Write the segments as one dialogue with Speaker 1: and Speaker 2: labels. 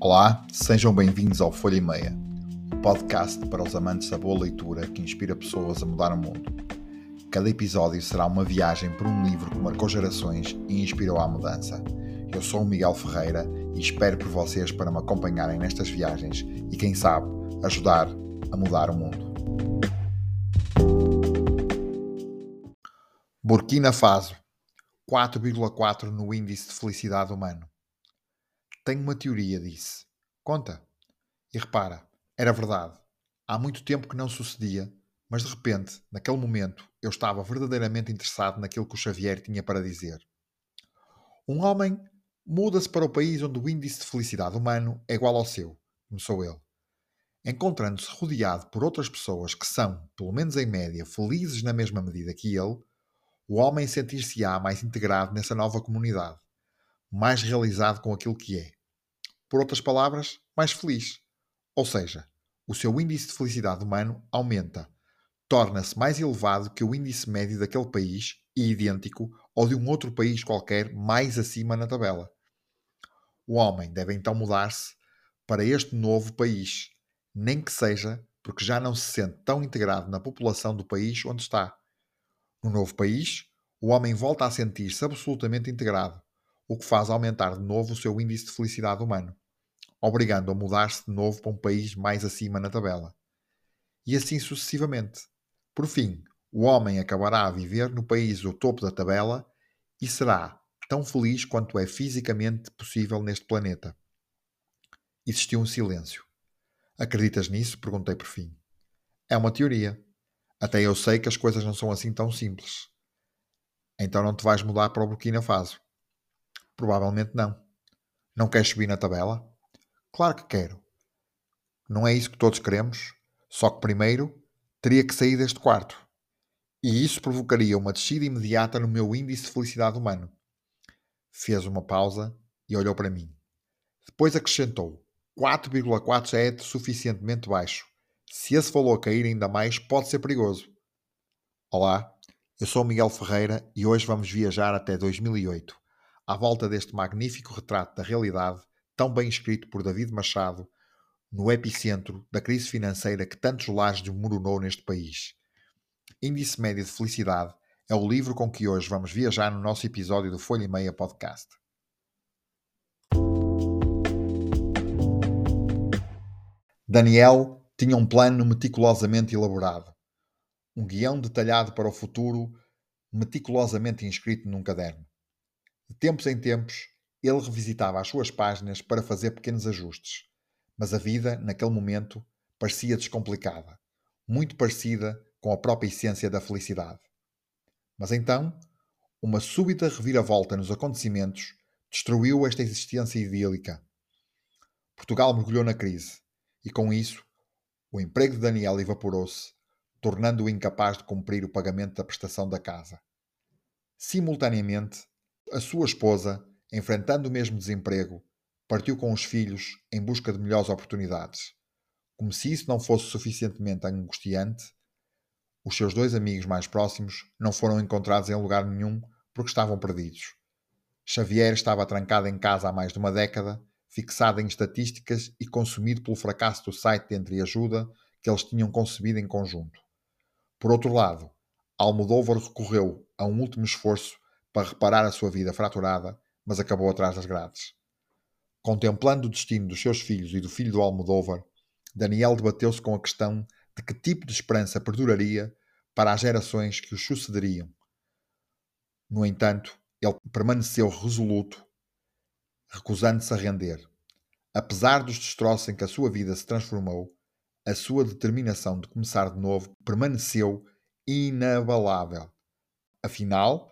Speaker 1: Olá, sejam bem-vindos ao Folha e Meia, um podcast para os amantes da boa leitura que inspira pessoas a mudar o mundo. Cada episódio será uma viagem por um livro que marcou gerações e inspirou à mudança. Eu sou o Miguel Ferreira e espero por vocês para me acompanharem nestas viagens e, quem sabe, ajudar a mudar o mundo. Burkina Faso 4,4 no índice de felicidade humano. Tenho uma teoria, disse. Conta. E repara, era verdade. Há muito tempo que não sucedia, mas de repente, naquele momento, eu estava verdadeiramente interessado naquilo que o Xavier tinha para dizer. Um homem muda-se para o país onde o índice de felicidade humano é igual ao seu, começou ele. Encontrando-se rodeado por outras pessoas que são, pelo menos em média, felizes na mesma medida que ele, o homem sentir-se-á mais integrado nessa nova comunidade, mais realizado com aquilo que é por outras palavras, mais feliz. Ou seja, o seu índice de felicidade humano aumenta, torna-se mais elevado que o índice médio daquele país e idêntico ao de um outro país qualquer mais acima na tabela. O homem deve então mudar-se para este novo país, nem que seja porque já não se sente tão integrado na população do país onde está. No novo país, o homem volta a sentir-se absolutamente integrado, o que faz aumentar de novo o seu índice de felicidade humano, obrigando a mudar-se de novo para um país mais acima na tabela. E assim sucessivamente. Por fim, o homem acabará a viver no país do topo da tabela e será tão feliz quanto é fisicamente possível neste planeta. Existiu um silêncio. Acreditas nisso? Perguntei por fim. É uma teoria. Até eu sei que as coisas não são assim tão simples. Então não te vais mudar para o Burkina Faso. Provavelmente não. Não queres subir na tabela? Claro que quero. Não é isso que todos queremos. Só que primeiro teria que sair deste quarto. E isso provocaria uma descida imediata no meu índice de felicidade humano. Fez uma pausa e olhou para mim. Depois acrescentou: 4,4 já é suficientemente baixo. Se esse valor cair ainda mais, pode ser perigoso. Olá, eu sou Miguel Ferreira e hoje vamos viajar até 2008 à volta deste magnífico retrato da realidade, tão bem escrito por David Machado, no epicentro da crise financeira que tantos lares desmoronou neste país. Índice Médio de Felicidade é o livro com que hoje vamos viajar no nosso episódio do Folha e Meia Podcast. Daniel tinha um plano meticulosamente elaborado, um guião detalhado para o futuro, meticulosamente inscrito num caderno. De tempos em tempos, ele revisitava as suas páginas para fazer pequenos ajustes, mas a vida, naquele momento, parecia descomplicada, muito parecida com a própria essência da felicidade. Mas então, uma súbita reviravolta nos acontecimentos destruiu esta existência idílica. Portugal mergulhou na crise e, com isso, o emprego de Daniel evaporou-se, tornando-o incapaz de cumprir o pagamento da prestação da casa. Simultaneamente, a sua esposa, enfrentando o mesmo desemprego, partiu com os filhos em busca de melhores oportunidades. Como se isso não fosse suficientemente angustiante, os seus dois amigos mais próximos não foram encontrados em lugar nenhum porque estavam perdidos. Xavier estava trancado em casa há mais de uma década, fixado em estatísticas e consumido pelo fracasso do site de entreajuda que eles tinham concebido em conjunto. Por outro lado, Almodóvar recorreu a um último esforço para reparar a sua vida fraturada, mas acabou atrás das grades. Contemplando o destino dos seus filhos e do filho do Almodóvar, Daniel debateu-se com a questão de que tipo de esperança perduraria para as gerações que os sucederiam. No entanto, ele permaneceu resoluto, recusando-se a render. Apesar dos destroços em que a sua vida se transformou, a sua determinação de começar de novo permaneceu inabalável. Afinal,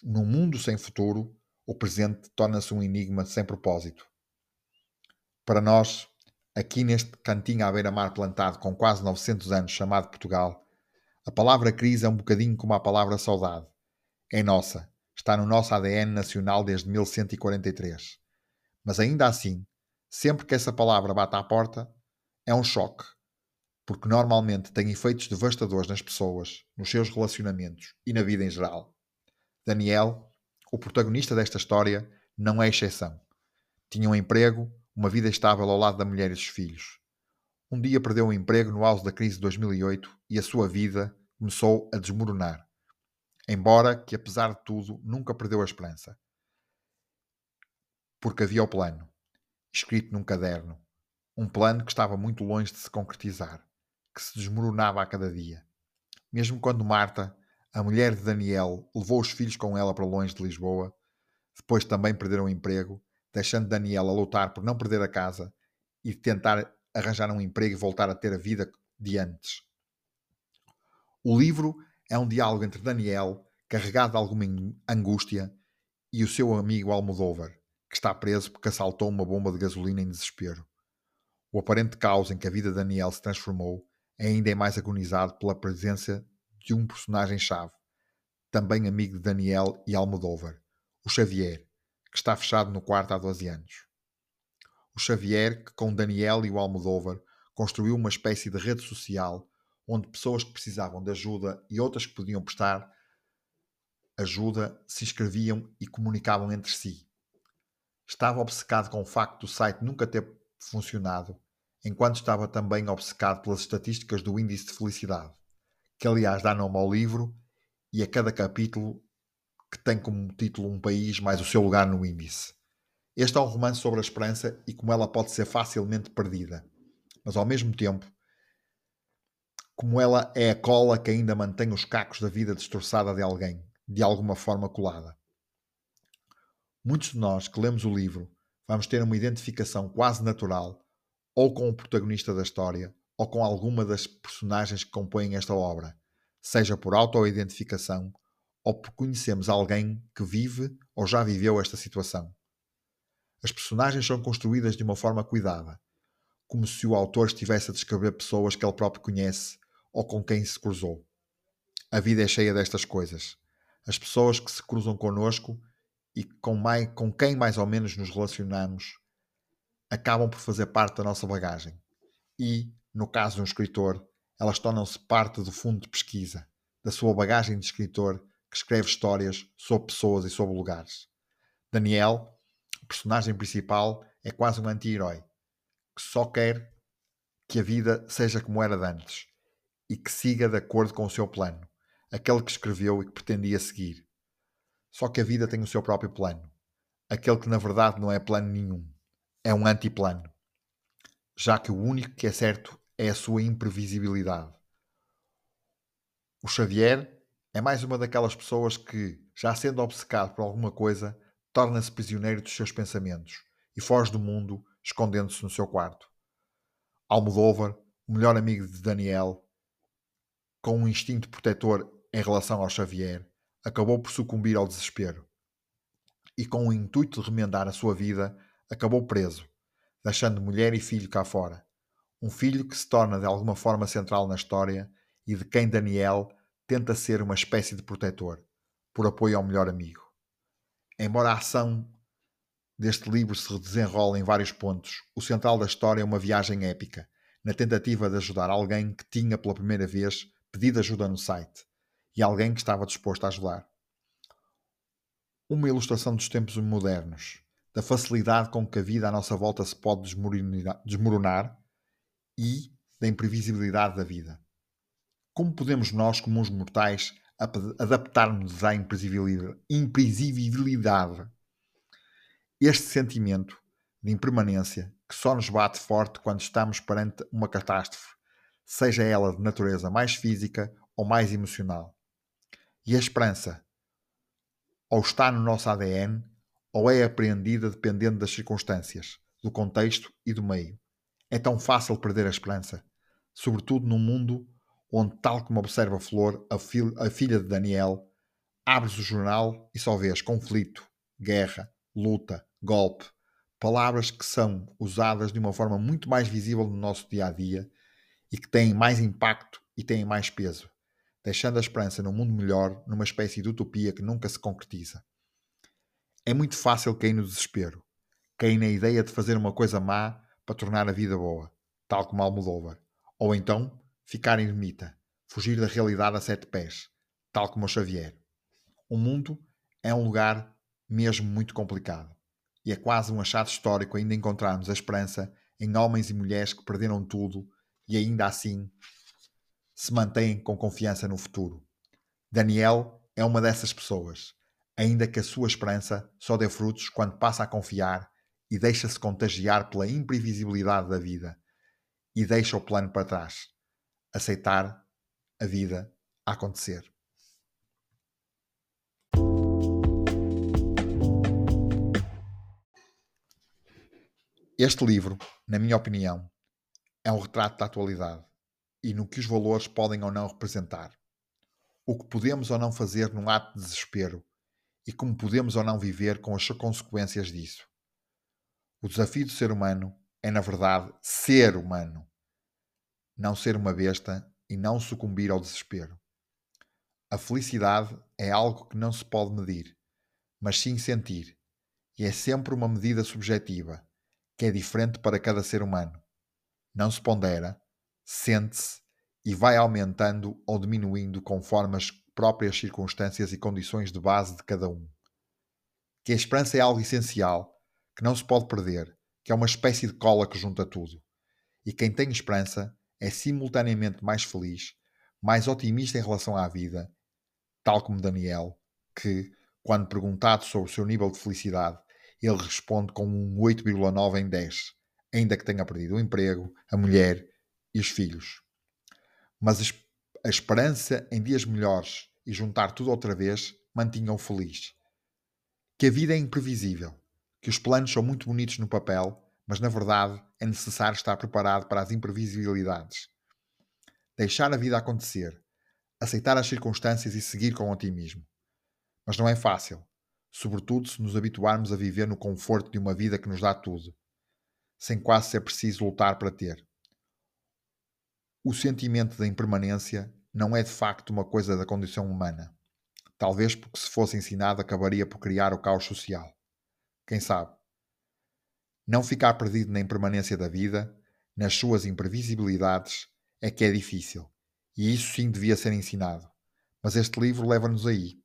Speaker 1: num mundo sem futuro, o presente torna-se um enigma sem propósito. Para nós, aqui neste cantinho à beira-mar plantado com quase 900 anos chamado Portugal, a palavra crise é um bocadinho como a palavra saudade. É nossa, está no nosso ADN nacional desde 1143. Mas ainda assim, sempre que essa palavra bate à porta, é um choque, porque normalmente tem efeitos devastadores nas pessoas, nos seus relacionamentos e na vida em geral. Daniel, o protagonista desta história, não é exceção. Tinha um emprego, uma vida estável ao lado da mulher e dos filhos. Um dia perdeu o um emprego no auge da crise de 2008 e a sua vida começou a desmoronar. Embora que, apesar de tudo, nunca perdeu a esperança. Porque havia o plano, escrito num caderno, um plano que estava muito longe de se concretizar, que se desmoronava a cada dia. Mesmo quando Marta, a mulher de Daniel, levou os filhos com ela para longe de Lisboa, depois também perderam o emprego, deixando Daniel a lutar por não perder a casa e tentar arranjar um emprego e voltar a ter a vida de antes. O livro é um diálogo entre Daniel, carregado de alguma angústia, e o seu amigo Almodóvar, que está preso porque assaltou uma bomba de gasolina em desespero. O aparente caos em que a vida de Daniel se transformou é ainda mais agonizado pela presença de um personagem-chave, também amigo de Daniel e Almodóvar, o Xavier, que está fechado no quarto há 12 anos. O Xavier, que com Daniel e o Almodóvar construiu uma espécie de rede social onde pessoas que precisavam de ajuda e outras que podiam prestar ajuda se inscreviam e comunicavam entre si. Estava obcecado com o facto do site nunca ter funcionado, enquanto estava também obcecado pelas estatísticas do índice de felicidade, que aliás dá nome ao livro e a cada capítulo que tem como título um país mais o seu lugar no índice. Este é um romance sobre a esperança e como ela pode ser facilmente perdida, mas ao mesmo tempo, como ela é a cola que ainda mantém os cacos da vida destroçada de alguém, de alguma forma colada. Muitos de nós que lemos o livro vamos ter uma identificação quase natural ou com o protagonista da história ou com alguma das personagens que compõem esta obra, seja por autoidentificação ou porque conhecemos alguém que vive ou já viveu esta situação. As personagens são construídas de uma forma cuidada, como se o autor estivesse a descrever pessoas que ele próprio conhece ou com quem se cruzou. A vida é cheia destas coisas. As pessoas que se cruzam connosco e com, mais, com quem mais ou menos nos relacionamos acabam por fazer parte da nossa bagagem. E, no caso de um escritor, elas tornam-se parte do fundo de pesquisa, da sua bagagem de escritor que escreve histórias sobre pessoas e sobre lugares. Daniel, o personagem principal, é quase um anti-herói que só quer que a vida seja como era de antes e que siga de acordo com o seu plano, aquele que escreveu e que pretendia seguir. Só que a vida tem o seu próprio plano, aquele que na verdade não é plano nenhum, é um antiplano, já que o único que é certo é a sua imprevisibilidade. O Xavier é mais uma daquelas pessoas que, já sendo obcecado por alguma coisa, torna-se prisioneiro dos seus pensamentos e foge do mundo, escondendo-se no seu quarto. Almodóvar, o melhor amigo de Daniel, com um instinto protetor em relação ao Xavier, acabou por sucumbir ao desespero. E com o intuito de remendar a sua vida, acabou preso, deixando mulher e filho cá fora. Um filho que se torna de alguma forma central na história e de quem Daniel tenta ser uma espécie de protetor, por apoio ao melhor amigo. Embora a ação deste livro se desenrole em vários pontos, o central da história é uma viagem épica, na tentativa de ajudar alguém que tinha pela primeira vez pedido ajuda no site e alguém que estava disposto a ajudar. Uma ilustração dos tempos modernos, da facilidade com que a vida à nossa volta se pode desmoronar e da imprevisibilidade da vida. Como podemos nós, comuns mortais, adaptar-nos à imprevisibilidade? Este sentimento de impermanência que só nos bate forte quando estamos perante uma catástrofe, seja ela de natureza mais física ou mais emocional. E a esperança, ou está no nosso ADN, ou é apreendida dependendo das circunstâncias, do contexto e do meio. É tão fácil perder a esperança, sobretudo num mundo onde, tal como observa Flor, a, fil a filha de Daniel, abres o jornal e só vês conflito, guerra, luta, golpe, palavras que são usadas de uma forma muito mais visível no nosso dia a dia e que têm mais impacto e têm mais peso, deixando a esperança num mundo melhor numa espécie de utopia que nunca se concretiza. É muito fácil cair no desespero, cair na ideia de fazer uma coisa má para tornar a vida boa, tal como Almodóvar, ou então ficar ermita, fugir da realidade a sete pés, tal como o Xavier. O mundo é um lugar mesmo muito complicado. e é quase um achado histórico ainda encontrarmos a esperança em homens e mulheres que perderam tudo e ainda assim se mantêm com confiança no futuro. Daniel é uma dessas pessoas, ainda que a sua esperança só dê frutos quando passa a confiar e deixa-se contagiar pela imprevisibilidade da vida e deixa o plano para trás. Aceitar a vida a acontecer. Este livro, na minha opinião, é um retrato da atualidade e no que os valores podem ou não representar. O que podemos ou não fazer num ato de desespero e como podemos ou não viver com as consequências disso. O desafio do ser humano é, na verdade, ser humano, não ser uma besta e não sucumbir ao desespero. A felicidade é algo que não se pode medir, mas sim sentir, e é sempre uma medida subjetiva que é diferente para cada ser humano. Não se pondera, sente-se e vai aumentando ou diminuindo conforme as próprias circunstâncias e condições de base de cada um. Que a esperança é algo essencial, que não se pode perder, que é uma espécie de cola que junta tudo. E quem tem esperança é simultaneamente mais feliz, mais otimista em relação à vida, tal como Daniel, que, quando perguntado sobre o seu nível de felicidade, ele responde com um 8,9 em 10, ainda que tenha perdido o emprego, a mulher e os filhos. Mas a esperança em dias melhores e juntar tudo outra vez mantinha-o feliz. Que a vida é imprevisível, que os planos são muito bonitos no papel, mas na verdade é necessário estar preparado para as imprevisibilidades. Deixar a vida acontecer, aceitar as circunstâncias e seguir com otimismo. Mas não é fácil sobretudo se nos habituarmos a viver no conforto de uma vida que nos dá tudo, sem quase ser preciso lutar para ter. O sentimento da impermanência não é de facto uma coisa da condição humana. Talvez porque se fosse ensinado acabaria por criar o caos social. Quem sabe? Não ficar perdido na impermanência da vida, nas suas imprevisibilidades, é que é difícil. E isso sim devia ser ensinado. Mas este livro leva-nos aí,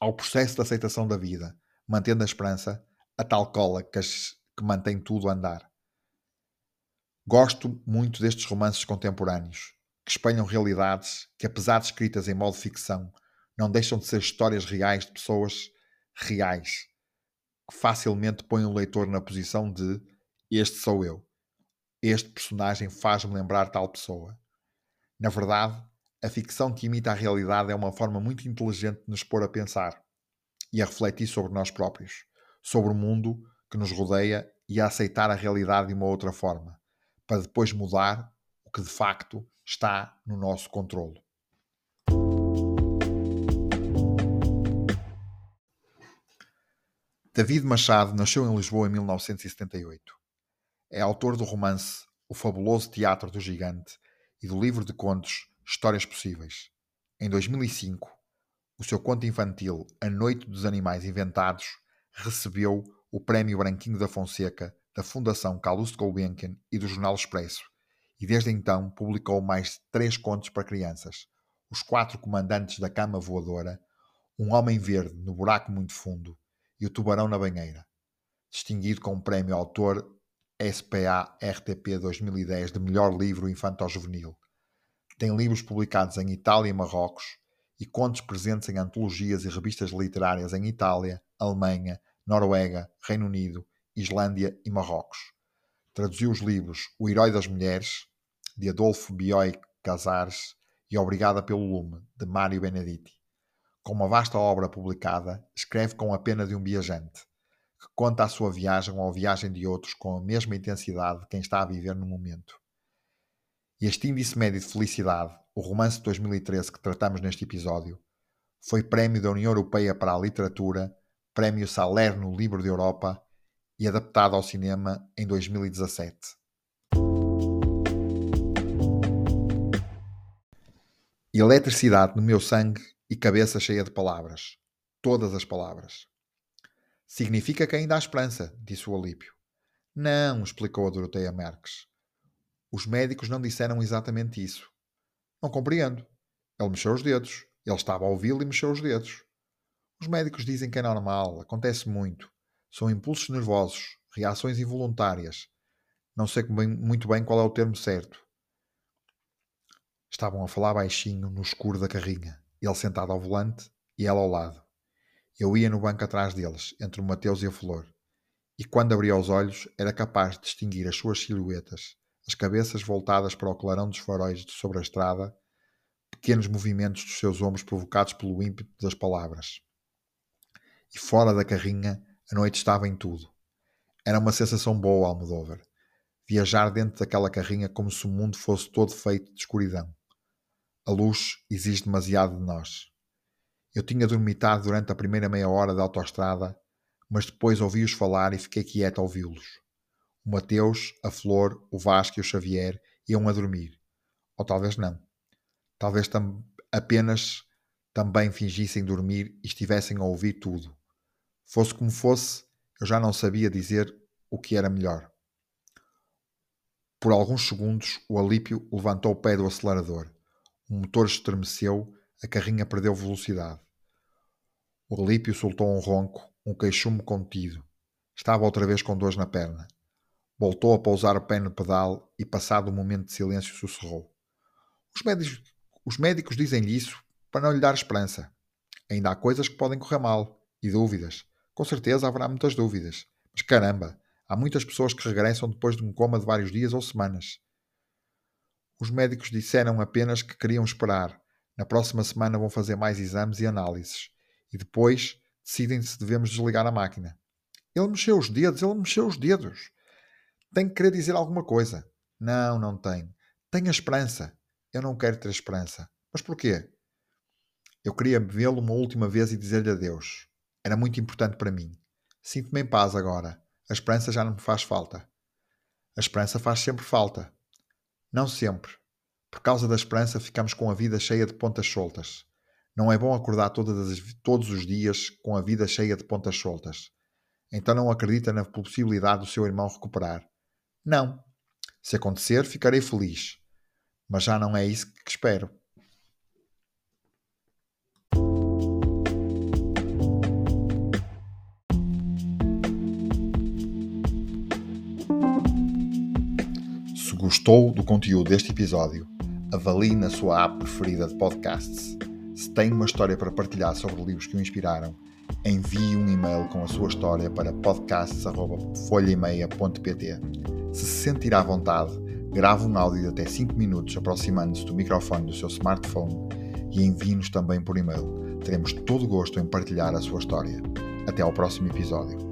Speaker 1: ao processo de aceitação da vida, mantendo a esperança, a tal cola que, as, que mantém tudo a andar. Gosto muito destes romances contemporâneos, que espelham realidades que, apesar de escritas em modo ficção, não deixam de ser histórias reais de pessoas reais, que facilmente põem o leitor na posição de este sou eu. Este personagem faz-me lembrar tal pessoa. Na verdade, a ficção que imita a realidade é uma forma muito inteligente de nos pôr a pensar e a refletir sobre nós próprios, sobre o mundo que nos rodeia e a aceitar a realidade de uma outra forma, para depois mudar o que de facto está no nosso controle. David Machado nasceu em Lisboa em 1978. É autor do romance O Fabuloso Teatro do Gigante e do livro de contos Histórias Possíveis. Em 2005, o seu conto infantil A Noite dos Animais Inventados recebeu o Prémio Branquinho da Fonseca da Fundação Calouste Gulbenkian e do Jornal Expresso, e desde então publicou mais três contos para crianças: Os Quatro Comandantes da Cama Voadora, Um Homem Verde no Buraco Muito Fundo e O Tubarão na Banheira. Distinguido com o Prémio Autor SPA RTP 2010 de Melhor Livro Infanto-Juvenil tem livros publicados em Itália e Marrocos e contos presentes em antologias e revistas literárias em Itália, Alemanha, Noruega, Reino Unido, Islândia e Marrocos. Traduziu os livros O Herói das Mulheres, de Adolfo Bioy Casares, e Obrigada pelo Lume, de Mário Benedetti. Com uma vasta obra publicada, escreve com a pena de um viajante, que conta a sua viagem ou a viagem de outros com a mesma intensidade de quem está a viver no momento. Este índice médio de felicidade, o romance de 2013 que tratamos neste episódio, foi prémio da União Europeia para a Literatura, prémio Salerno Livro de Europa e adaptado ao cinema em 2017. Eletricidade no meu sangue e cabeça cheia de palavras. Todas as palavras. Significa que ainda há esperança, disse o Alípio. Não, explicou a Doroteia Merques. Os médicos não disseram exatamente isso. Não compreendo. Ele mexeu os dedos. Ele estava a ouvi-lo e mexeu os dedos. Os médicos dizem que é normal, acontece muito. São impulsos nervosos, reações involuntárias. Não sei muito bem qual é o termo certo. Estavam a falar baixinho no escuro da carrinha, ele sentado ao volante e ela ao lado. Eu ia no banco atrás deles, entre o Mateus e a Flor, e quando abria os olhos era capaz de distinguir as suas silhuetas, as cabeças voltadas para o clarão dos faróis sobre a estrada, pequenos movimentos dos seus ombros provocados pelo ímpeto das palavras. E fora da carrinha, a noite estava em tudo. Era uma sensação boa, Almodóvar. Viajar dentro daquela carrinha como se o mundo fosse todo feito de escuridão. A luz exige demasiado de nós. Eu tinha dormitado durante a primeira meia hora da autoestrada, mas depois ouvi-os falar e fiquei quieto a ouvi-los. O Mateus, a Flor, o Vasco e o Xavier iam a dormir. Ou talvez não. Talvez tam apenas também fingissem dormir e estivessem a ouvir tudo. Fosse como fosse, eu já não sabia dizer o que era melhor. Por alguns segundos, o Alípio levantou o pé do acelerador. O motor estremeceu, a carrinha perdeu velocidade. O Alípio soltou um ronco, um queixume contido. Estava outra vez com dores na perna. Voltou a pousar o pé no pedal e, passado um momento de silêncio, sussurrou. Os médicos, os médicos dizem-lhe isso para não lhe dar esperança. Ainda há coisas que podem correr mal e dúvidas. Com certeza haverá muitas dúvidas. Mas caramba, há muitas pessoas que regressam depois de um coma de vários dias ou semanas. Os médicos disseram apenas que queriam esperar. Na próxima semana vão fazer mais exames e análises. E depois decidem se devemos desligar a máquina. Ele mexeu os dedos, ele mexeu os dedos. Tem que querer dizer alguma coisa. Não, não tem. Tenha esperança. Eu não quero ter esperança. Mas porquê? Eu queria vê-lo uma última vez e dizer-lhe adeus. Era muito importante para mim. Sinto-me em paz agora. A esperança já não me faz falta. A esperança faz sempre falta. Não sempre. Por causa da esperança ficamos com a vida cheia de pontas soltas. Não é bom acordar as, todos os dias com a vida cheia de pontas soltas. Então não acredita na possibilidade do seu irmão recuperar. Não. Se acontecer, ficarei feliz. Mas já não é isso que espero. Gostou do conteúdo deste episódio, avalie na sua app preferida de podcasts. Se tem uma história para partilhar sobre livros que o inspiraram, envie um e-mail com a sua história para podcasts.folhaemeia.pt. Se se sentir à vontade, grave um áudio de até 5 minutos aproximando-se do microfone do seu smartphone e envie-nos também por e-mail. Teremos todo o gosto em partilhar a sua história. Até ao próximo episódio.